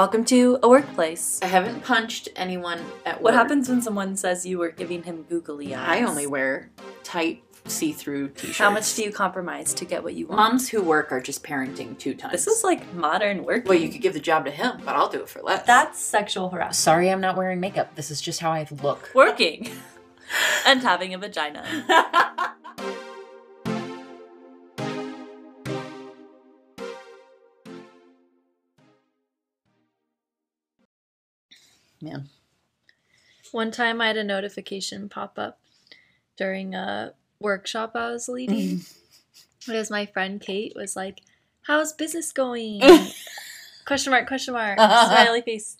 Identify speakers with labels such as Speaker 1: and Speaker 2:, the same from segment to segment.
Speaker 1: Welcome to a workplace.
Speaker 2: I haven't punched anyone at work.
Speaker 1: What happens when someone says you were giving him googly eyes?
Speaker 2: I only wear tight see-through t-shirts.
Speaker 1: How much do you compromise to get what you want?
Speaker 2: Moms who work are just parenting two times.
Speaker 1: This is like modern work.
Speaker 2: well, you could give the job to him, but I'll do it for less.
Speaker 1: That's sexual harassment.
Speaker 2: sorry, I'm not wearing makeup. This is just how I look.
Speaker 1: Working and having a vagina.
Speaker 2: Man,
Speaker 3: One time I had a notification pop up during a workshop I was leading. Because my friend Kate was like, How's business going? question mark, question mark, smiley face.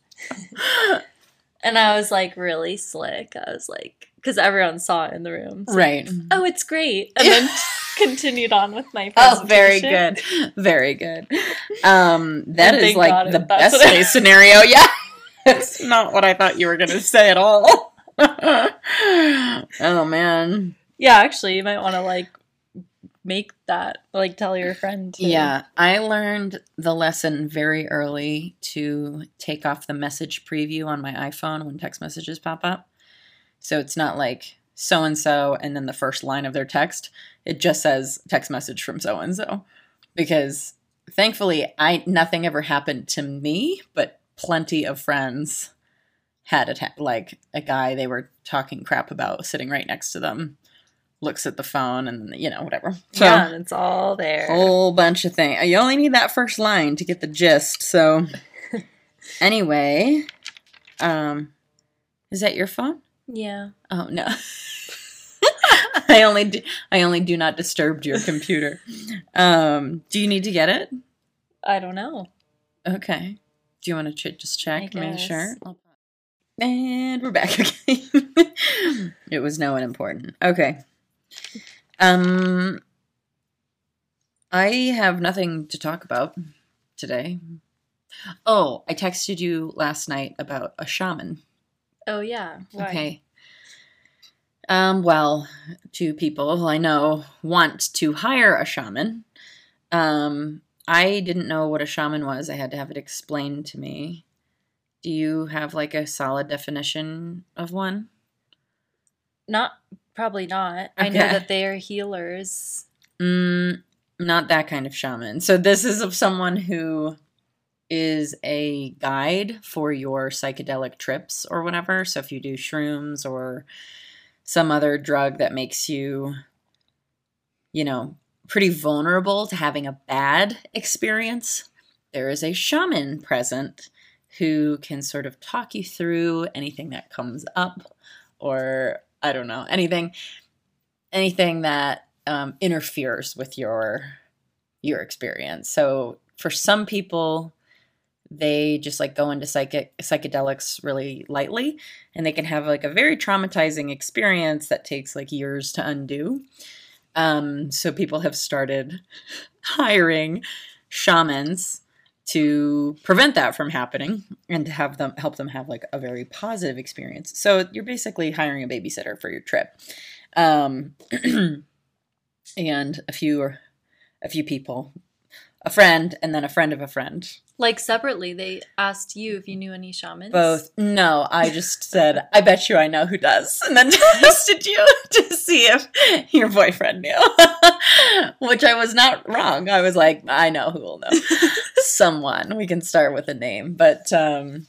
Speaker 3: And I was like really slick. I was like, because everyone saw it in the room. So,
Speaker 2: right.
Speaker 3: Oh, it's great. And then continued on with my presentation.
Speaker 2: Oh, very good. Very good. Um, that is like
Speaker 3: God
Speaker 2: the best case scenario. Yeah. That's not what I thought you were going to say at all. oh, man.
Speaker 3: Yeah, actually, you might want to like make that, like tell your friend. To,
Speaker 2: Yeah, I learned the lesson very early to take off the message preview on my iPhone when text messages pop up. So it's not like so and so and then the first line of their text. It just says text message from so and so. Because thankfully I nothing ever happened to me, but plenty of friends had a ta- like a guy they were talking crap about sitting right next to them looks at the phone and you know whatever. So
Speaker 3: yeah, it's all there.
Speaker 2: whole bunch of things. You only need that first line to get the gist. So, anyway, um, is that your phone?
Speaker 3: Yeah.
Speaker 2: Oh no, I only do, I only do not disturb your computer. Um, do you need to get it?
Speaker 3: I don't know.
Speaker 2: Okay. Do you want to ch- just check, make sure? And we're back again. it was no one important. Okay. Um, I have nothing to talk about today. Oh, I texted you last night about a shaman.
Speaker 3: Oh yeah. Why?
Speaker 2: Okay. Um, well, two people I know want to hire a shaman. Um, I didn't know what a shaman was. I had to have it explained to me. Do you have like a solid definition of one?
Speaker 3: Not probably not. I know that they are healers.
Speaker 2: Mm, not that kind of shaman. So this is of someone who is a guide for your psychedelic trips or whatever. So if you do shrooms or some other drug that makes you, you know, pretty vulnerable to having a bad experience, there is a shaman present who can sort of talk you through anything that comes up or I don't know, anything anything that um, interferes with your your experience. So for some people, they just like go into psychic psychedelics really lightly, and they can have like a very traumatizing experience that takes like years to undo. Um, so people have started hiring shamans to prevent that from happening and to have them help them have like a very positive experience. So you're basically hiring a babysitter for your trip. Um, and a few a few people a friend and then a friend of a friend
Speaker 3: Like separately, they asked you if you knew any shamans.
Speaker 2: both. No i just said i bet you i know who does. And then tested you to see if your boyfriend knew. Which i was not wrong. I was like i know who will know. Someone. We can start with a name. But um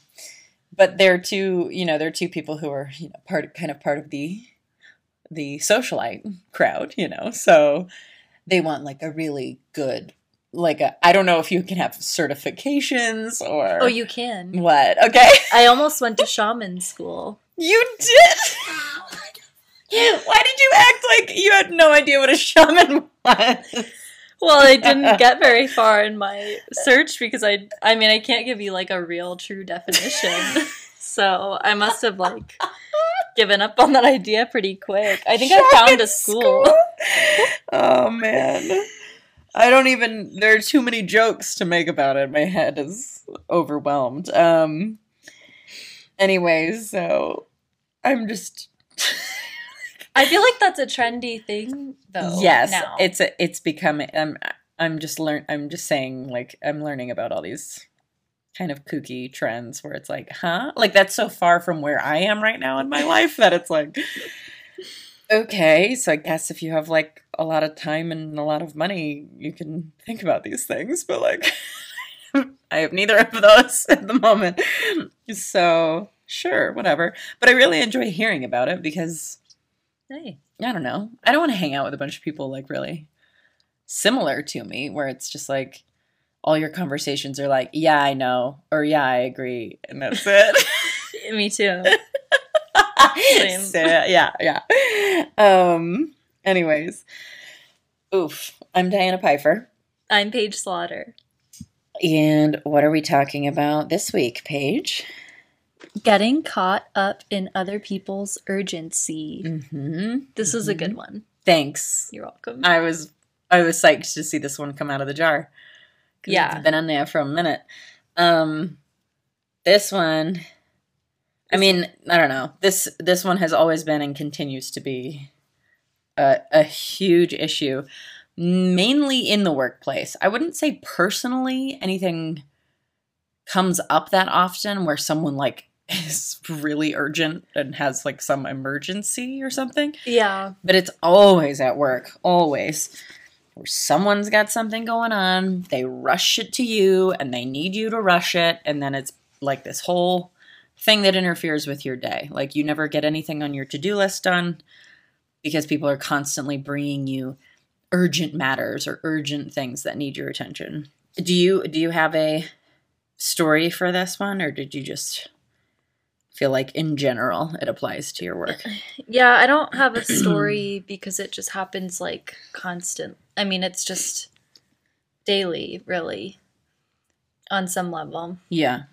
Speaker 2: but they're two you know they're two people who are you know part kind of part of the the socialite crowd you know? So they want like a really good like a i don't know if you can have certifications or
Speaker 3: Oh, you can.
Speaker 2: what okay
Speaker 3: I almost went to shaman school.
Speaker 2: you did why did you act like you had no idea what a shaman was
Speaker 3: Well, I didn't get very far in my search because I I mean, I can't give you like a real true definition. so, I must have like given up on that idea pretty quick. I think I found
Speaker 2: Shaman
Speaker 3: a school.
Speaker 2: oh man i don't even there are too many jokes to make about it my head is overwhelmed um anyways so i'm just
Speaker 3: I feel like that's a trendy thing though.
Speaker 2: yes
Speaker 3: now.
Speaker 2: it's a, it's becoming i'm i'm just learn i'm just saying like i'm learning about all these kind of kooky trends where it's like, huh? Like that's so far from where I am right now in my life that it's like okay, so I guess if you have like a lot of time and a lot of money, you can think about these things, but like I have neither of those at the moment. So, sure, whatever. But I really enjoy hearing about it because
Speaker 3: Hey.
Speaker 2: I don't know. I don't want to hang out with a bunch of people like really similar to me where it's just like all your conversations are like, yeah, I know, or yeah, I agree, and that's it.
Speaker 3: Me too. Same.
Speaker 2: So, yeah, yeah. Um anyways. Oof. I'm Diana Pfeiffer.
Speaker 3: I'm Paige Slaughter.
Speaker 2: And what are we talking about this week, Paige?
Speaker 3: Getting caught up in other people's urgency.
Speaker 2: Mm-hmm.
Speaker 3: This is a good one.
Speaker 2: Thanks.
Speaker 3: You're welcome.
Speaker 2: I was I was psyched to see this one come out of the jar.
Speaker 3: Yeah.
Speaker 2: It's been on there for a minute. Um this one I mean, I don't know. This this one has always been and continues to be a, a huge issue, mainly in the workplace. I wouldn't say personally anything comes up that often where someone like is really urgent and has like some emergency or something
Speaker 3: yeah.
Speaker 2: but it's always at work, always. Where someone's got something going on, they rush it to you and they need you to rush it, and then it's like this whole thing that interferes with your day. Like you never get anything on your to do list done because people are constantly bringing you urgent matters or urgent things that need your attention. Do you do you have a story for this one or did you just feel like in general it applies to your work?
Speaker 3: Yeah, I don't have a story because it just happens like constant. I mean, it's just daily, really, on some level.
Speaker 2: Yeah.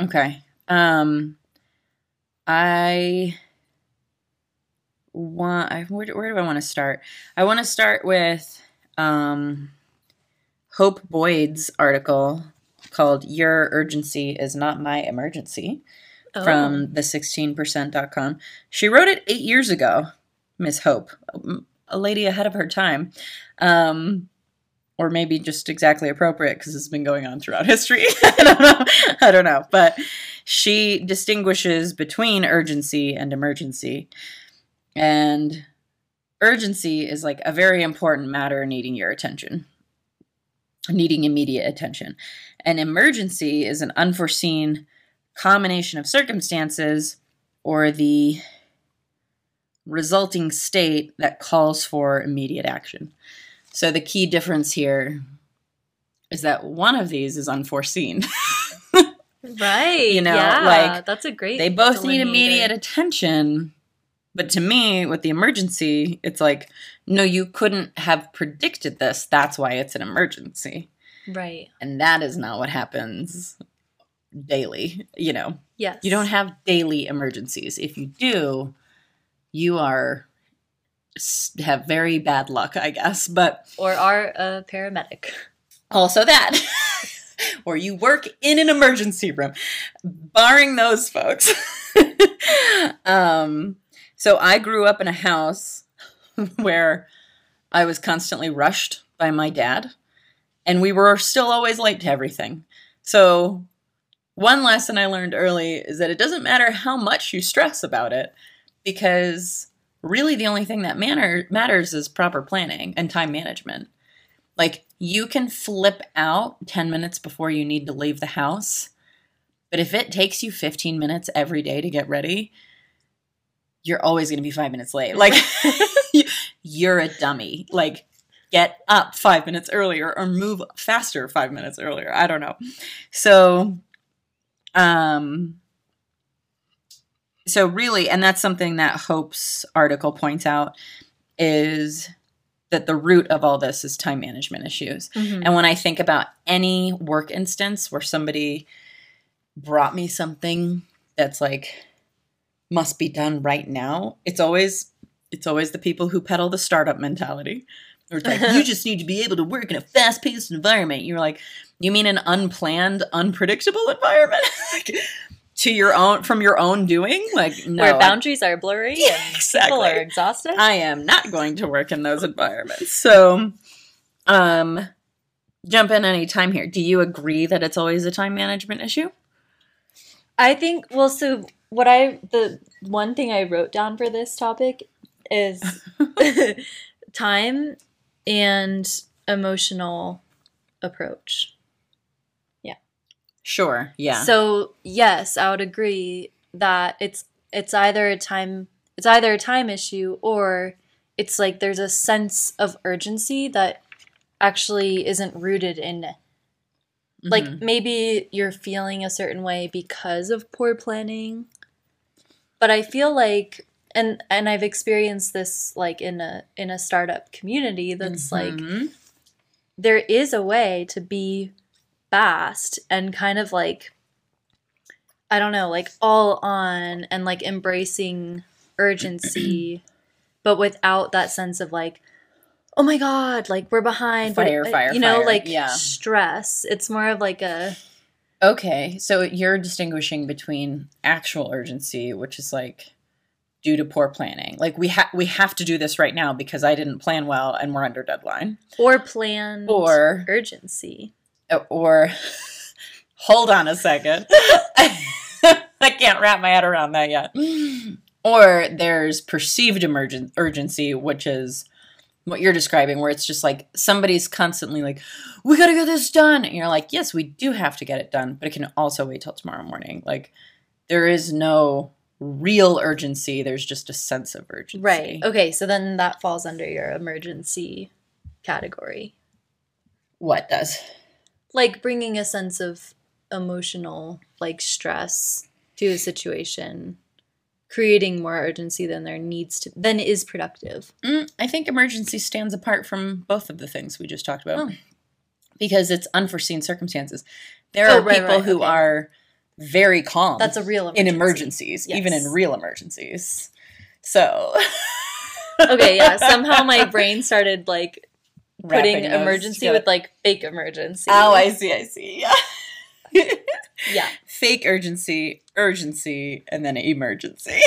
Speaker 2: Okay. Um I want I where, where do I want to start? I want to start with um Hope Boyd's article called Your Urgency is Not My Emergency
Speaker 3: Oh.
Speaker 2: from the 16%.com. She wrote it 8 years ago, Miss Hope, um, a lady ahead of her time. Um or maybe just exactly appropriate because it's been going on throughout history. I don't know. I don't know. But she distinguishes between urgency and emergency. And urgency is like a very important matter needing your attention, needing immediate attention. And emergency is an unforeseen combination of circumstances or the resulting state that calls for immediate action. So the key difference here is that one of these is unforeseen.
Speaker 3: right.
Speaker 2: you know,
Speaker 3: yeah,
Speaker 2: like,
Speaker 3: that's a great.
Speaker 2: they both need immediate attention. But to me, with the emergency, it's like, no, you couldn't have predicted this. That's why it's an emergency.
Speaker 3: Right.
Speaker 2: And that is not what happens daily. You know,
Speaker 3: Yes.
Speaker 2: you don't have daily emergencies. If you do, you are have very bad luck, I guess. But
Speaker 3: or are a paramedic.
Speaker 2: also that or you work in an emergency room barring those folks. Um so i grew up in a house where i was constantly rushed by my dad and we were still always late to everything. So one lesson i learned early is that it doesn't matter how much you stress about it because really the only thing that matter- matters is proper planning and time management. Like you can flip out 10 minutes before you need to leave the house. But if it takes you 15 minutes every day to get ready, you're always going to be 5 minutes late. Like you're a dummy. Like get up 5 minutes earlier or move faster 5 minutes earlier. I don't know. So um so really and that's something that Hope's article points out is that the root of all this is time management issues.
Speaker 3: Mhm.
Speaker 2: And when I think about any work instance where somebody brought me something that's like must be done right now, it's always it's always the people who peddle the startup mentality. Or it's like you just need to be able to work in a fast-paced environment. You're like, you mean an unplanned, unpredictable environment? like, to your own from your own doing? Like no.
Speaker 3: Where
Speaker 2: I-
Speaker 3: boundaries are blurry
Speaker 2: Yeah,
Speaker 3: and
Speaker 2: exactly.
Speaker 3: people are exhausted.
Speaker 2: I am not going to work in those environments. So, um, jump in any time here. Do you agree that it's always a time management issue?
Speaker 3: I think well so what I the one thing I wrote down for this topic is time and emotional approach.
Speaker 2: Sure. Yeah.
Speaker 3: So yes, I would agree that it's it's either a time it's either a time issue or it's like there's a sense of urgency that actually isn't rooted in like
Speaker 2: Mhm.
Speaker 3: maybe you're feeling a certain way because of poor planning but i feel like and and i've experienced this like in a in a startup community that's like
Speaker 2: Mhm.
Speaker 3: there is a way to be fast and kind of like i don't know like all on and like embracing urgency but without that sense of like oh my god like we're behind
Speaker 2: Fire,
Speaker 3: uh,
Speaker 2: fire,
Speaker 3: you know
Speaker 2: fire,
Speaker 3: like
Speaker 2: yeah.
Speaker 3: stress it's more of like a
Speaker 2: Okay, so you're distinguishing between actual urgency, which is like due to poor planning. Like we have we have to do this right now because I didn't plan well and we're under deadline.
Speaker 3: or plan
Speaker 2: Or
Speaker 3: urgency
Speaker 2: or hold on a second. I can't wrap my head around that yet. Mm. Or there's perceived emergent urgency, which is what you're describing, where it's just like somebody's constantly like, "We got to get this done," and you're like, "Yes, we do have to get it done, but it can also wait till tomorrow morning." Like there is no real urgency. There's just a sense of urgency.
Speaker 3: right okay so then that falls under your emergency category
Speaker 2: What does?
Speaker 3: Like bringing a sense of emotional like stress to a situation creating more urgency than there needs to than is productive
Speaker 2: Mm, I think emergency stands apart from both of the things we just talked about
Speaker 3: Oh.
Speaker 2: because it's unforeseen circumstances. There
Speaker 3: Oh,
Speaker 2: are
Speaker 3: right,
Speaker 2: people
Speaker 3: right,
Speaker 2: who
Speaker 3: okay.
Speaker 2: are very calm
Speaker 3: that's a real
Speaker 2: in
Speaker 3: emergency.
Speaker 2: emergencies, even in real emergencies. So,
Speaker 3: okay yeah somehow my brain started like putting emergency
Speaker 2: together.
Speaker 3: with like fake emergency
Speaker 2: Oh, I see, I see. Yeah.
Speaker 3: yeah
Speaker 2: fake urgency, urgency, and then emergency.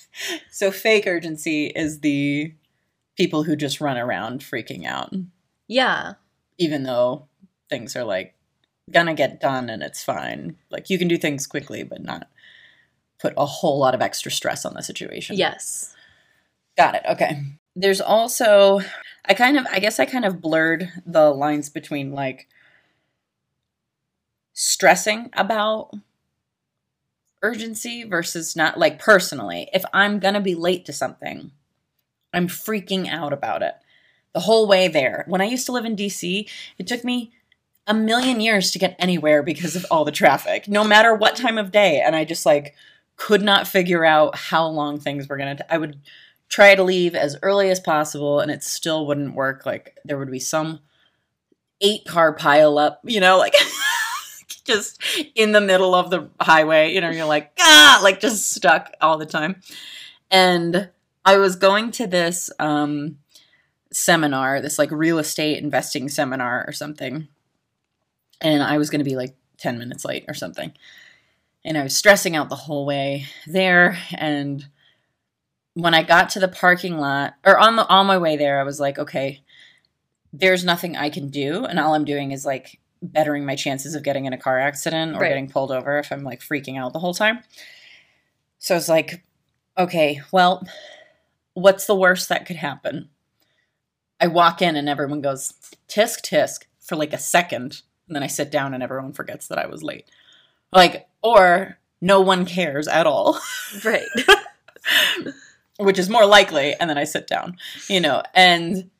Speaker 2: so fake urgency is the people who just run around freaking out.
Speaker 3: yeah
Speaker 2: even though things are like gonna get done and it's fine. Like you can do things quickly, but not put a whole lot of extra stress on the situation.
Speaker 3: yes
Speaker 2: Got it. Okay. There's also I kind of I guess I kind of blurred the lines between like stressing about urgency versus not like personally. If I'm going to be late to something, I'm freaking out about it. The whole way there. When I used to live in DC, it took me a million years to get anywhere because of all the traffic, no matter what time of day. And I just like could not figure out how long things were going to. I would try to leave as early as possible and it still wouldn't work. Like there would be some eight car pile up, you know, like just in the middle of the highway, you know, you're like, ah, like just stuck all the time. And I was going to this um seminar, this like real estate investing seminar or something. And I was going to be like 10 minutes late or something. And I was stressing out the whole way there and when I got to the parking lot or on the on my way there, I was like, okay, there's nothing I can do, and all I'm doing is like bettering my chances of getting in a car accident or
Speaker 3: Right.
Speaker 2: getting pulled over if I'm like freaking out the whole time. So I was like, okay, well, what's the worst that could happen? I walk in and everyone goes tisk tisk for like a second, and then I sit down and everyone forgets that I was late. Like, or no one cares at all.
Speaker 3: right
Speaker 2: which is more likely and then i sit down you know and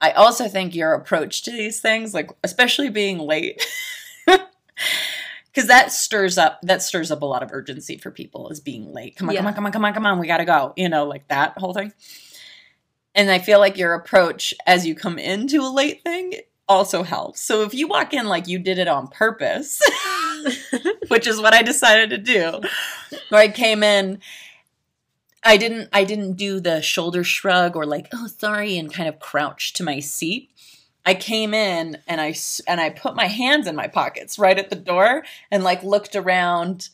Speaker 2: i also think your approach to these things like especially being late because that stirs up that stirs up a lot of urgency for people is being late. Come on come on come on come on come on we gotta go you know like that whole thing. And i feel like your approach as you come into a late thing also helps. So if you walk in like you did it on purpose which is what I decided to do. Where I came in, I didn't I didn't do the shoulder shrug or like oh sorry and kind of crouch to my seat. I came in and I and I put my hands in my pockets right at the door and like looked around.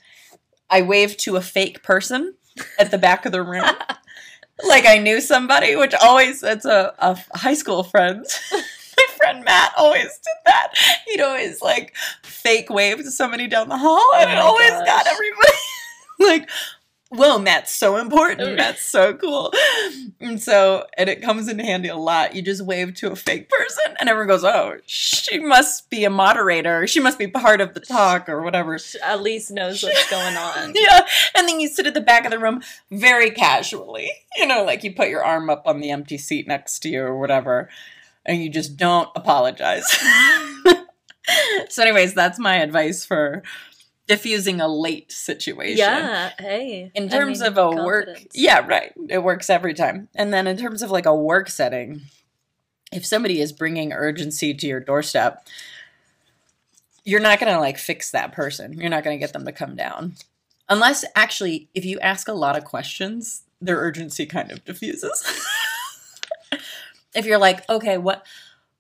Speaker 2: I waved to a fake person at the back of the room. like I knew somebody, which always it's a, a high school friend. my friend Matt always did that. He'd always like fake wave to somebody down the hall, and
Speaker 3: Oh
Speaker 2: it always
Speaker 3: gosh.
Speaker 2: got everybody like, "Whoa, Matt's so important. Mm. Matt's so cool." And so, and it comes in handy a lot. You just wave to a fake person, and everyone goes, "Oh, she must be a moderator. She must be part of the talk or whatever."
Speaker 3: At least knows what's going on.
Speaker 2: Yeah. And then you sit at the back of the room very casually. You know, like you put your arm up on the empty seat next to you or whatever, and you just don't apologize. so, anyways, that's my advice for diffusing a late situation.
Speaker 3: Yeah. Hey.
Speaker 2: In
Speaker 3: I
Speaker 2: terms
Speaker 3: mean,
Speaker 2: of a work, yeah, right. It works every time. And then in terms of like a work setting, if somebody is bringing urgency to your doorstep, you're not going to like fix that person. You're not going to get them to come down. Unless actually, if you ask a lot of questions, their urgency kind of diffuses. if you're like, okay, what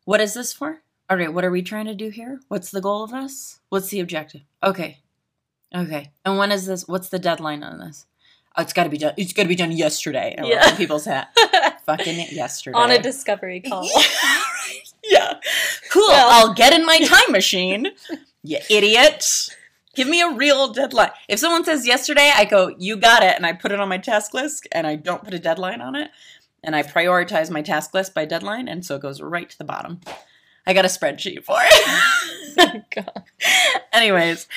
Speaker 2: what is this for? All right, what are we trying to do here? What's the goal of this? What's the objective? Okay. Okay. And when is this? What's the deadline on this? Oh, it's got to be done. It's got to be done yesterday. I
Speaker 3: Yeah.
Speaker 2: love when people say. Fucking yesterday.
Speaker 3: on a discovery call.
Speaker 2: Yeah. Yeah. Cool.
Speaker 3: Well-
Speaker 2: I'll get in my time machine. You idiot. Give me a real deadline. If someone says yesterday, I go, you got it, and I put it on my task list and I don't put a deadline on it. And I prioritize my task list by deadline, and so it goes right to the bottom. I got a spreadsheet for it.
Speaker 3: Oh God.
Speaker 2: Anyways,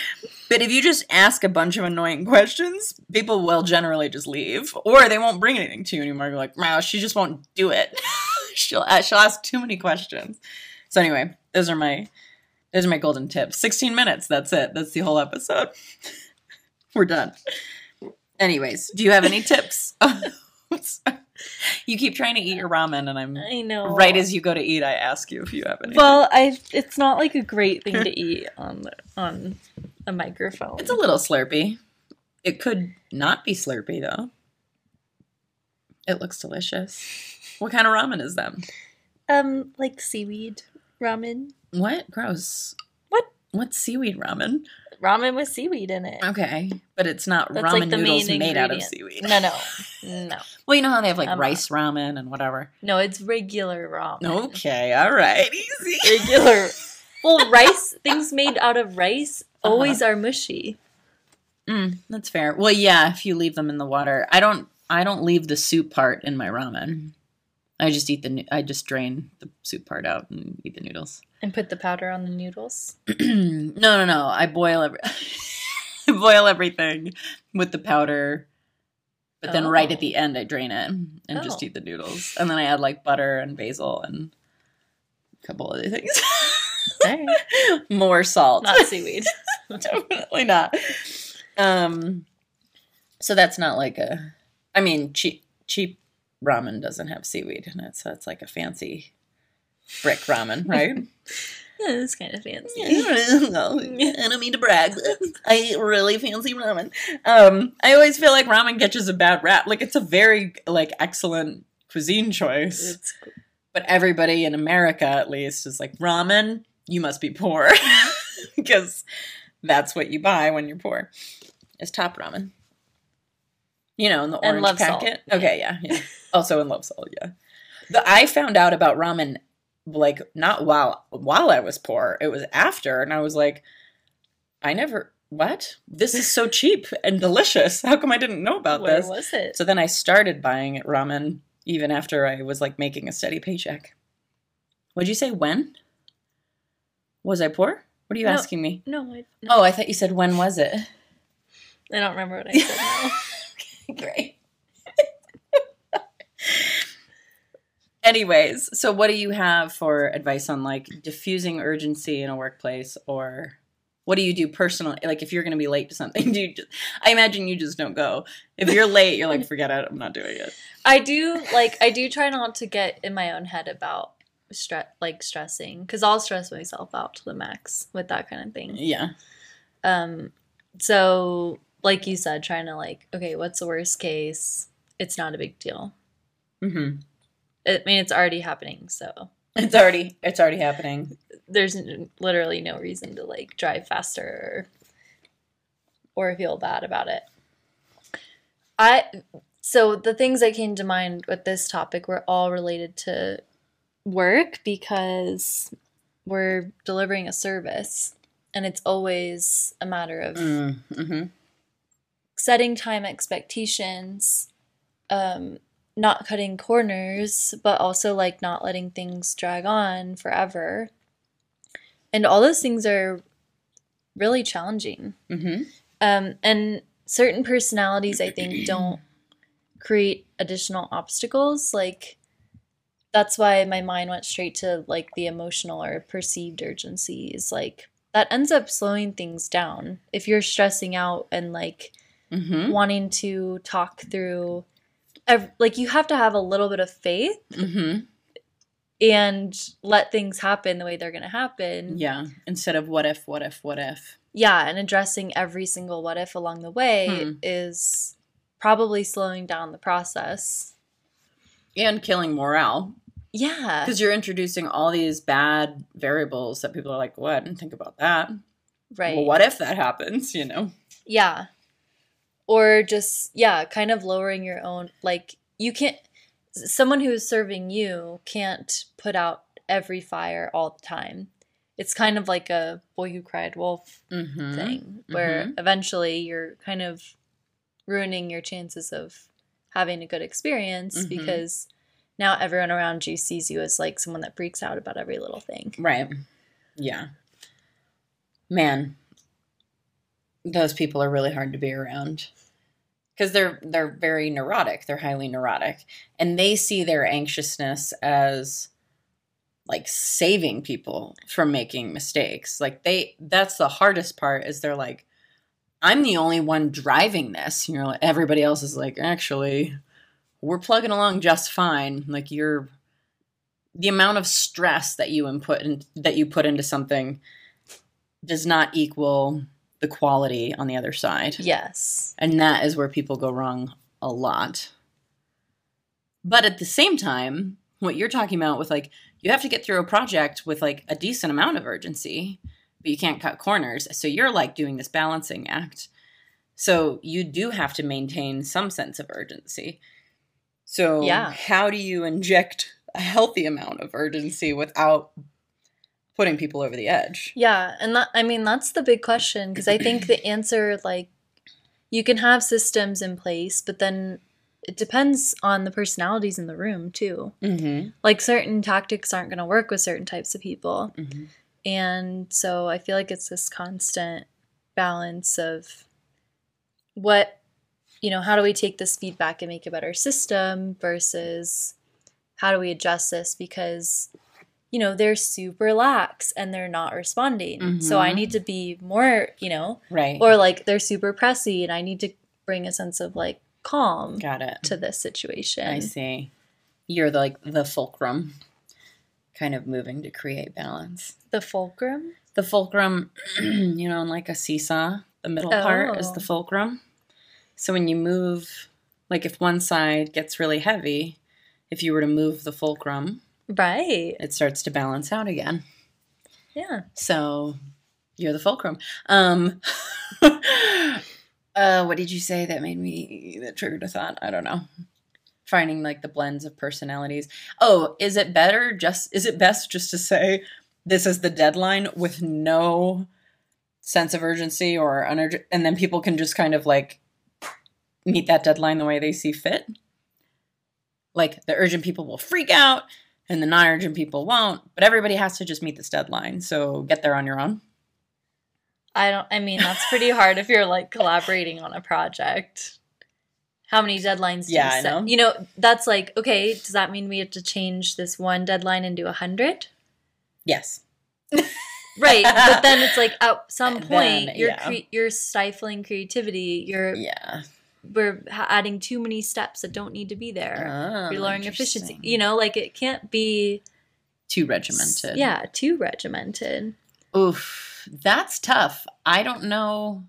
Speaker 2: but if you just ask a bunch of annoying questions, people will generally just leave, or they won't bring anything to you anymore. You're like, wow, she just won't do it. she'll she'll ask too many questions. So anyway, those are my those are my golden tips. Sixteen minutes. That's it. That's the whole episode. We're done. Anyways, do you have any tips? Oh, you keep trying to eat your ramen, and I'm
Speaker 3: I know.
Speaker 2: right as you go to eat. I ask you if you have any.
Speaker 3: Well, I it's not like a great thing to eat on the, on a microphone.
Speaker 2: It's a little slurpy. It could not be slurpy though. It looks delicious. What kind of ramen is that?
Speaker 3: um like seaweed ramen.
Speaker 2: What? Gross.
Speaker 3: What?
Speaker 2: What's seaweed ramen?
Speaker 3: Ramen with seaweed in it.
Speaker 2: Okay, but it's not
Speaker 3: That's
Speaker 2: ramen
Speaker 3: like the
Speaker 2: noodles
Speaker 3: main
Speaker 2: made out of seaweed.
Speaker 3: No, no, no,
Speaker 2: Well, you know how they have like
Speaker 3: I'm
Speaker 2: rice ramen and whatever.
Speaker 3: no. It's regular ramen.
Speaker 2: Okay, all right, easy.
Speaker 3: regular. Well, rice things made out of rice
Speaker 2: Uh-huh.
Speaker 3: always are mushy.
Speaker 2: Mm, that's fair. Well, yeah, if you leave them in the water, I don't. I don't leave the soup part in my ramen. I just eat the. noo- I just drain the soup part out and eat the noodles.
Speaker 3: And put the powder on the noodles.
Speaker 2: no, no, no. I boil every. I boil everything with the powder, but then right at
Speaker 3: Oh.
Speaker 2: the end I drain it and just
Speaker 3: Oh.
Speaker 2: eat the noodles, and then I add like butter and basil and a couple other things. More salt.
Speaker 3: Not seaweed.
Speaker 2: Definitely not. Um, so that's not like a. I mean, cheap cheap ramen doesn't have seaweed in it, so it's like a fancy brick ramen, right?
Speaker 3: It's kind of fancy.
Speaker 2: no, I don't mean to brag. I eat really fancy ramen. Um, I always feel like ramen catches a bad rap. Like it's a very like excellent cuisine choice,
Speaker 3: It's
Speaker 2: but everybody in America, at least, is like ramen. You must be poor because that's what you buy when you're poor. Is top ramen. You know, in the
Speaker 3: And
Speaker 2: orange
Speaker 3: love salt.
Speaker 2: packet. Okay, yeah, yeah. also in love salt, yeah. The I found out about ramen like not while while I was poor. It was after, and I was like, I never. What? This is so cheap and delicious. How come I didn't know about
Speaker 3: Where
Speaker 2: this?
Speaker 3: was it?
Speaker 2: So then I started buying ramen even after I was like making a steady paycheck. What'd you say? When? Was I poor? What are you
Speaker 3: No.
Speaker 2: asking me?
Speaker 3: no, I, no,
Speaker 2: Oh, I thought you said when was it?
Speaker 3: I don't remember what I said.
Speaker 2: Great. Anyways, so what do you have for advice on like diffusing urgency in a workplace or what do you do personally? Like if you're going to be late to something, do you just, I imagine you just don't go. If you're late, you're like forget it, I'm not doing it.
Speaker 3: I do like I do try not to get in my own head about stress like stressing because I'll stress myself out to the max with that kind of thing.
Speaker 2: Yeah.
Speaker 3: Um, so like you said, trying to like okay, what's the worst case? It's not a big deal.
Speaker 2: Mhm.
Speaker 3: I mean, it's already happening, so
Speaker 2: It's already it's already happening.
Speaker 3: there's literally no reason to like drive faster or, or feel bad about it. I so the things that came to mind with this topic were all related to work because we're delivering a service and it's always a matter of
Speaker 2: Mm, hmm
Speaker 3: setting time expectations um not cutting corners but also like not letting things drag on forever. And all those things are really challenging.
Speaker 2: Hmm
Speaker 3: um and certain personalities i think don't create additional obstacles. Like that's why my mind went straight to like the emotional or perceived urgencies. like that ends up slowing things down. If you're stressing out and like
Speaker 2: hmm
Speaker 3: wanting to talk through like you have to have a little bit of faith
Speaker 2: hmm
Speaker 3: and let things happen the way they're going to happen
Speaker 2: Yeah. Instead of what if, what if, what if.
Speaker 3: yeah and addressing every single what if along the way
Speaker 2: Hmm.
Speaker 3: is probably slowing down the process
Speaker 2: And killing morale.
Speaker 3: yeah
Speaker 2: Because you're introducing all these bad variables that people are like, well, I didn't think about that.
Speaker 3: right
Speaker 2: Well, what if that happens, you know?
Speaker 3: yeah or just yeah kind of lowering your own like you can't someone who is serving you can't put out every fire all the time it's kind of like a boy who cried wolf
Speaker 2: Mm-hmm.
Speaker 3: thing where eventually you're kind of ruining your chances of having a good experience
Speaker 2: Mhm.
Speaker 3: because now everyone around you sees you as like someone that freaks out about every little thing
Speaker 2: Right. Yeah. Man, those people are really hard to be around because they're they're very neurotic. They're highly neurotic, and they see their anxiousness as like saving people from making mistakes. Like they that's the hardest part is they're like I'm the only one driving this. You know, everybody else is like actually we're plugging along just fine. Like you're the amount of stress that you input and that you put into something does not equal the quality on the other side.
Speaker 3: yes
Speaker 2: And that is where people go wrong a lot. But at the same time, what you're talking about with like you have to get through a project with like a decent amount of urgency, but you can't cut corners. So you're like doing this balancing act. So you do have to maintain some sense of urgency. So
Speaker 3: Yeah.
Speaker 2: how do you inject a healthy amount of urgency without putting people over the edge?
Speaker 3: Yeah, and that I mean that's the big question because I think the answer like you can have systems in place, but then it depends on the personalities in the room too.
Speaker 2: Mm-hmm.
Speaker 3: Like certain tactics aren't going to work with certain types of people.
Speaker 2: Mm-hmm.
Speaker 3: And so I feel like it's this constant balance of what you know, how do we take this feedback and make a better system versus how do we adjust this because you know, they're super lax and they're not responding. So I
Speaker 2: Mhm.
Speaker 3: need to be more, you know,
Speaker 2: Right.
Speaker 3: or like they're super pressy and I need to bring a sense of like calm
Speaker 2: Got it.
Speaker 3: to this situation.
Speaker 2: I see. You're the, like the fulcrum, kind of moving to create balance.
Speaker 3: The fulcrum?
Speaker 2: The fulcrum, you know, in like a seesaw, the middle part is the
Speaker 3: Oh.
Speaker 2: fulcrum. So when you move, like if one side gets really heavy, if you were to move the fulcrum,
Speaker 3: Right.
Speaker 2: it starts to balance out again.
Speaker 3: Yeah.
Speaker 2: So you're the fulcrum. Um, uh, what did you say that made me that triggered a thought? I don't know. Finding like the blends of personalities. Oh, is it better just is it best just to say this is the deadline with no sense of urgency or unurgent and then people can just kind of like meet that deadline the way they see fit? Like the urgent people will freak out and the non-urgent people won't, but everybody has to just meet this deadline. So get there on your own.
Speaker 3: I don't I mean that's pretty hard if you're like collaborating on a project. How many deadlines do
Speaker 2: Yeah,
Speaker 3: you
Speaker 2: I
Speaker 3: set?
Speaker 2: know.
Speaker 3: You know, that's like, okay, does that mean we have to change this one deadline into a hundred?
Speaker 2: Yes.
Speaker 3: Right. but then it's like at some point
Speaker 2: then,
Speaker 3: you're
Speaker 2: yeah.
Speaker 3: cre- you're stifling creativity. You're
Speaker 2: Yeah.
Speaker 3: We're adding too many steps that don't need to be there.
Speaker 2: Oh,
Speaker 3: you're lowering efficiency. You know, like it can't be
Speaker 2: Too regimented.
Speaker 3: Yeah, too regimented.
Speaker 2: Oof. That's tough. I don't know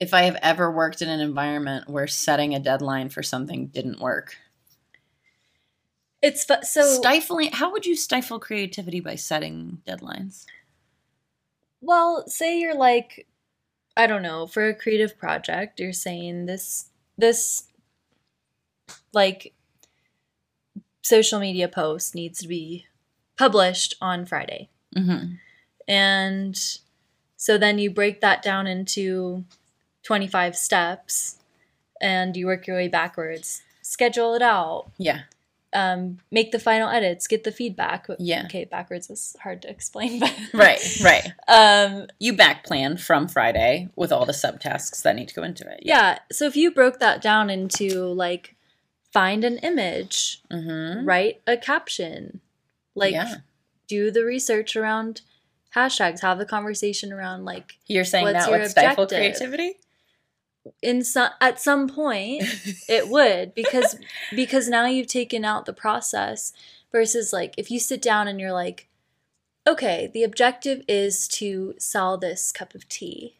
Speaker 2: if I have ever worked in an environment where setting a deadline for something didn't work.
Speaker 3: It's fu- so
Speaker 2: Stifling how would you stifle creativity by setting deadlines?
Speaker 3: well. Say you're like, I don't know, for a creative project, you're saying this this like social media post needs to be published on Friday.
Speaker 2: Mm-hmm.
Speaker 3: And so then you break that down into 25 steps and you work your way backwards. Schedule it out.
Speaker 2: Yeah.
Speaker 3: Um, make the final edits, get the feedback.
Speaker 2: Yeah.
Speaker 3: Okay, backwards is hard to explain, but
Speaker 2: Right, right.
Speaker 3: Um,
Speaker 2: You back plan from Friday with all the subtasks that need to go into it.
Speaker 3: yeah. So if you broke that down into like find an image,
Speaker 2: Mm-hmm.
Speaker 3: write a caption, like
Speaker 2: yeah.
Speaker 3: do the research around hashtags, have the conversation around like
Speaker 2: You're saying
Speaker 3: What's
Speaker 2: that
Speaker 3: your
Speaker 2: would stifle
Speaker 3: objective?
Speaker 2: creativity?
Speaker 3: In some at some point it would because because now you've taken out the process versus like if you sit down and you're like okay the objective is to sell this cup of tea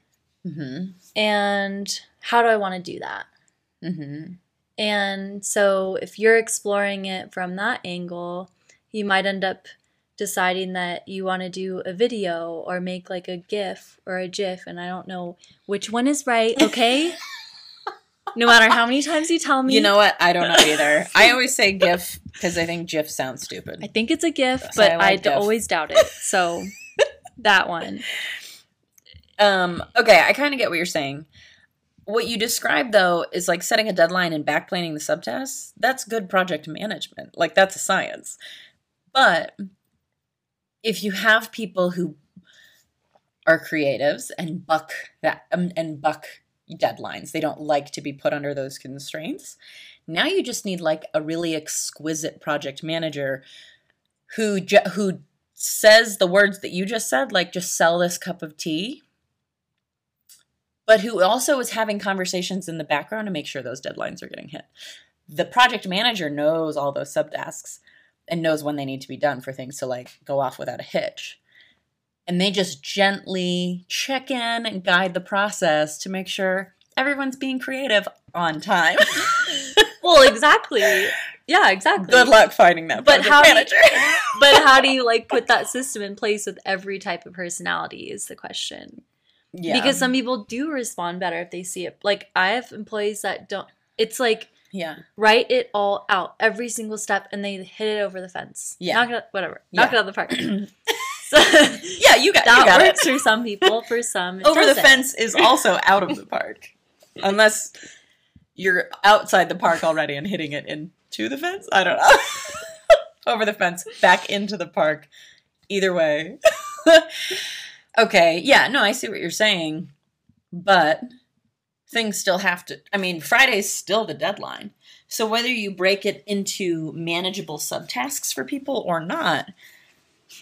Speaker 2: mm-hmm.
Speaker 3: and how do i want to do that
Speaker 2: Mm-hmm.
Speaker 3: and so if you're exploring it from that angle you might end up deciding that you want to do a video or make like a gif or a gif and i don't know which one is right okay no matter how many times you tell me
Speaker 2: You know what? I don't know either. I always say GIF because I think GIF sounds stupid.
Speaker 3: i think it's a gif
Speaker 2: Yes,
Speaker 3: but
Speaker 2: I like
Speaker 3: always doubt it so that one
Speaker 2: Um, okay, I kind of get what you're saying. What you described though is like setting a deadline and backplaning the subtasks. That's good project management. Like that's a science. But if you have people who are creatives and buck that um, and buck deadlines, they don't like to be put under those constraints. Now you just need like a really exquisite project manager who ju- who says the words that you just said, like just sell this cup of tea but who also is having conversations in the background to make sure those deadlines are getting hit. The project manager knows all those subtasks and knows when they need to be done for things to like go off without a hitch. And they just gently check in and guide the process to make sure everyone's being creative on time.
Speaker 3: well exactly yeah exactly
Speaker 2: Good luck finding that
Speaker 3: But how do you- but how do you like put that system in place with every type of personality is the question
Speaker 2: yeah.
Speaker 3: because some people do respond better if they see it like i have employees that don't it's like
Speaker 2: yeah.
Speaker 3: write it all out every single step and they hit it over the fence
Speaker 2: Yeah.
Speaker 3: knock it out, whatever knock it out of the park so
Speaker 2: Yeah, you got, you
Speaker 3: that
Speaker 2: got
Speaker 3: works
Speaker 2: it.
Speaker 3: for some people for some
Speaker 2: over the
Speaker 3: doesn't.
Speaker 2: fence is also out of the park unless you're outside the park already and hitting it into the fence i don't know over the fence back into the park either way okay yeah no i see what you're saying but things still have to i mean friday's still the deadline so whether you break it into manageable subtasks for people or not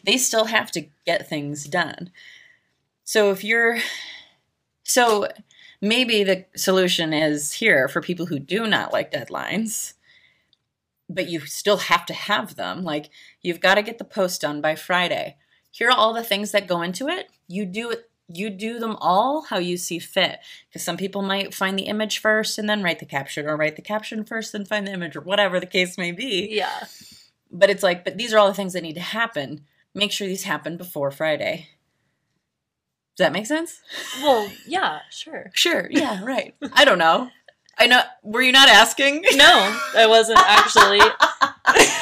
Speaker 2: they still have to get things done so if you're so maybe the solution is here for people who do not like deadlines, but you still have to have them. Like you've got to get the post done by Friday. Here are all the things that go into it. You do it you do them all how you see fit because some people might find the image first and then write the caption or write the caption first and find the image or whatever the case may be
Speaker 3: yeah
Speaker 2: but it's like but these are all the things that need to happen make sure these happen before friday does that make sense
Speaker 3: well yeah sure
Speaker 2: Sure. Yeah, right. I don't know. I know. Were you not asking?
Speaker 3: no i wasn't actually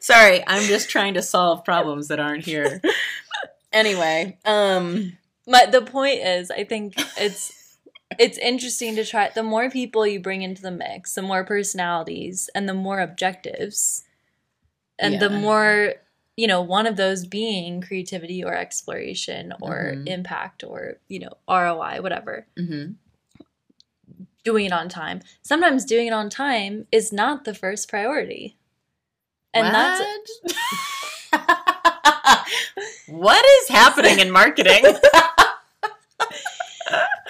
Speaker 2: Sorry, I'm just trying to solve problems that aren't here. Anyway, um
Speaker 3: but the point is i think it's it's interesting to try the more people you bring into the mix the more personalities and the more objectives. And the more you know one of those being creativity or exploration or
Speaker 2: Mhm.
Speaker 3: impact or you know roi whatever.
Speaker 2: Mhm.
Speaker 3: doing it on time. Sometimes doing it on time is not the first priority. And that's
Speaker 2: What? is happening in marketing?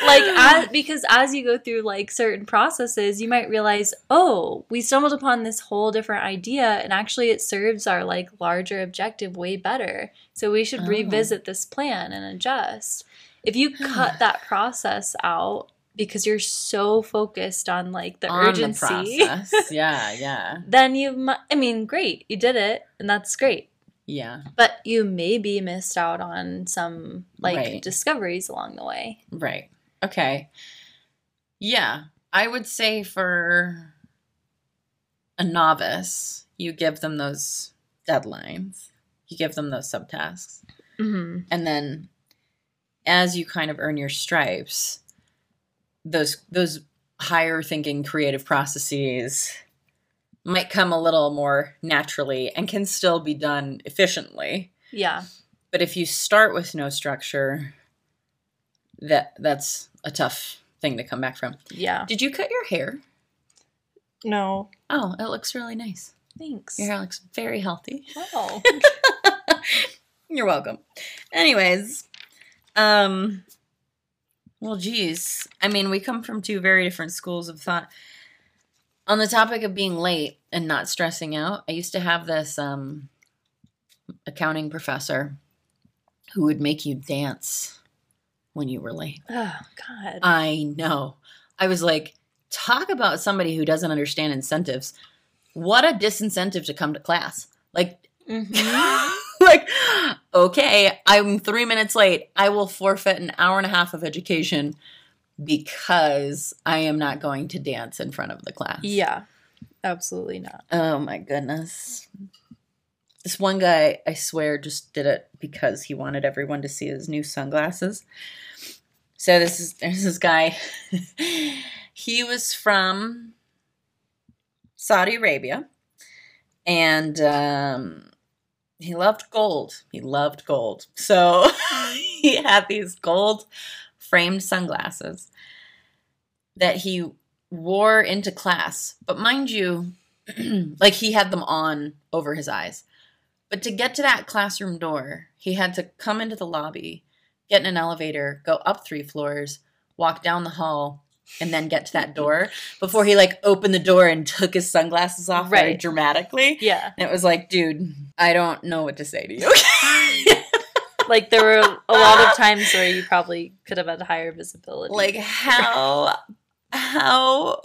Speaker 3: like as, because as you go through like certain processes you might realize oh we stumbled upon this whole different idea and actually it serves our like larger objective way better so we should
Speaker 2: Oh.
Speaker 3: revisit this plan and adjust if you hmm. cut that process out because you're so focused on like the
Speaker 2: On
Speaker 3: urgency
Speaker 2: process. Yeah, yeah.
Speaker 3: then you mu- i mean great you did it and that's great
Speaker 2: Yeah.
Speaker 3: but you maybe missed out on some like
Speaker 2: Right.
Speaker 3: discoveries along the way
Speaker 2: Right. Okay. Yeah. I would say for a novice, you give them those deadlines, you give them those subtasks.
Speaker 3: Mm-hmm.
Speaker 2: And then as you kind of earn your stripes, those those higher thinking creative processes might come a little more naturally and can still be done efficiently.
Speaker 3: Yeah.
Speaker 2: But if you start with no structure, that that's a tough thing to come back from.
Speaker 3: Yeah.
Speaker 2: Did you cut your hair?
Speaker 3: No.
Speaker 2: Oh, it looks really nice.
Speaker 3: Thanks.
Speaker 2: Your hair looks very healthy.
Speaker 3: Oh.
Speaker 2: You're welcome. Anyways, um well geez. I mean, we come from two very different schools of thought. On the topic of being late and not stressing out, I used to have this um accounting professor who would make you dance when you were late.
Speaker 3: oh God.
Speaker 2: I know. I was like, talk about somebody who doesn't understand incentives. What a disincentive to come to class. Like,
Speaker 3: Mhm.
Speaker 2: like, okay, I'm three minutes late. I will forfeit an hour and a half of education because I am not going to dance in front of the class.
Speaker 3: yeah. Absolutely not.
Speaker 2: Oh my goodness. This one guy, I swear, just did it because he wanted everyone to see his new sunglasses. So this is there's this guy. he was from Saudi Arabia, and um, he loved gold. He loved gold. So he had these gold framed sunglasses that he wore into class. But mind you, like he had them on over his eyes. But to get to that classroom door, he had to come into the lobby, get in an elevator, go up three floors, walk down the hall, and then get to that door before he like opened the door and took his sunglasses off very
Speaker 3: Right.
Speaker 2: dramatically.
Speaker 3: Yeah.
Speaker 2: And it was like, dude, I don't know what to say to you.
Speaker 3: Like there were a lot of times where you probably could have had higher visibility.
Speaker 2: like how how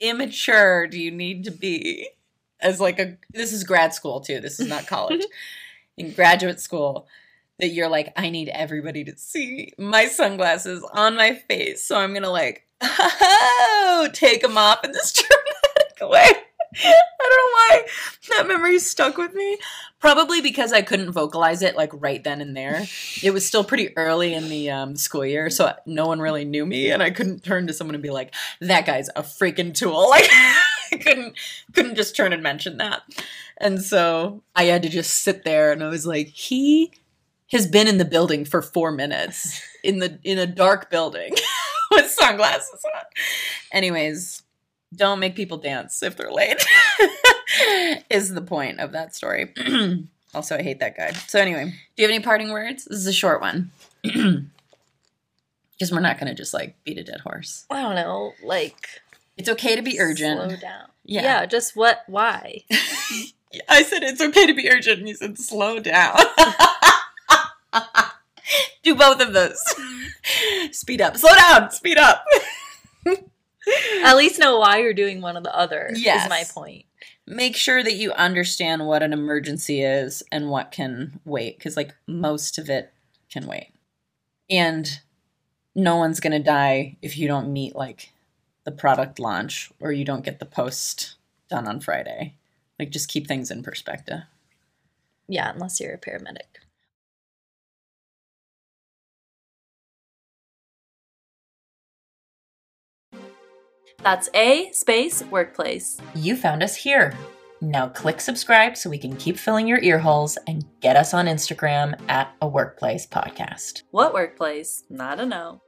Speaker 2: immature do you need to be as like a this is grad school too. This is not college. In graduate school that you're like i need everybody to see my sunglasses on my face so i'm gonna like oh, take them off in this dramatic way i don't know why that memory stuck with me probably because i couldn't vocalize it like right then and there it was still pretty early in the um, school year, so no one really knew me, and I couldn't turn to someone and be like, "That guy's a freaking tool." Like, I couldn't couldn't just turn and mention that, and so I had to just sit there, and I was like, "He has been in the building for four minutes in the in a dark building with sunglasses on." Anyways, don't make people dance if they're late. is the point of that story. also, I hate that guy. So anyway, do you have any parting words? This is a short one. Because we're not going to just like beat a dead horse.
Speaker 3: I don't know, like
Speaker 2: It's okay to be urgent.
Speaker 3: Slow down.
Speaker 2: Yeah.
Speaker 3: Yeah. just what why?
Speaker 2: I said it's okay to be urgent, and you said slow down. Do both of those. Speed up. Slow down. Speed up.
Speaker 3: At least know why you're doing one or the other
Speaker 2: Yes.
Speaker 3: is my point.
Speaker 2: Make sure that you understand what an emergency is and what can wait, because like most of it can wait. And no one's gonna die if you don't meet like the product launch or you don't get the post done on Friday. Like just keep things in perspective.
Speaker 3: Yeah, unless you're a paramedic.
Speaker 1: That's A space workplace.
Speaker 4: You found us here. Now click subscribe so we can keep filling your ear holes and get us on Instagram at a workplace podcast.
Speaker 1: What workplace? Not a no.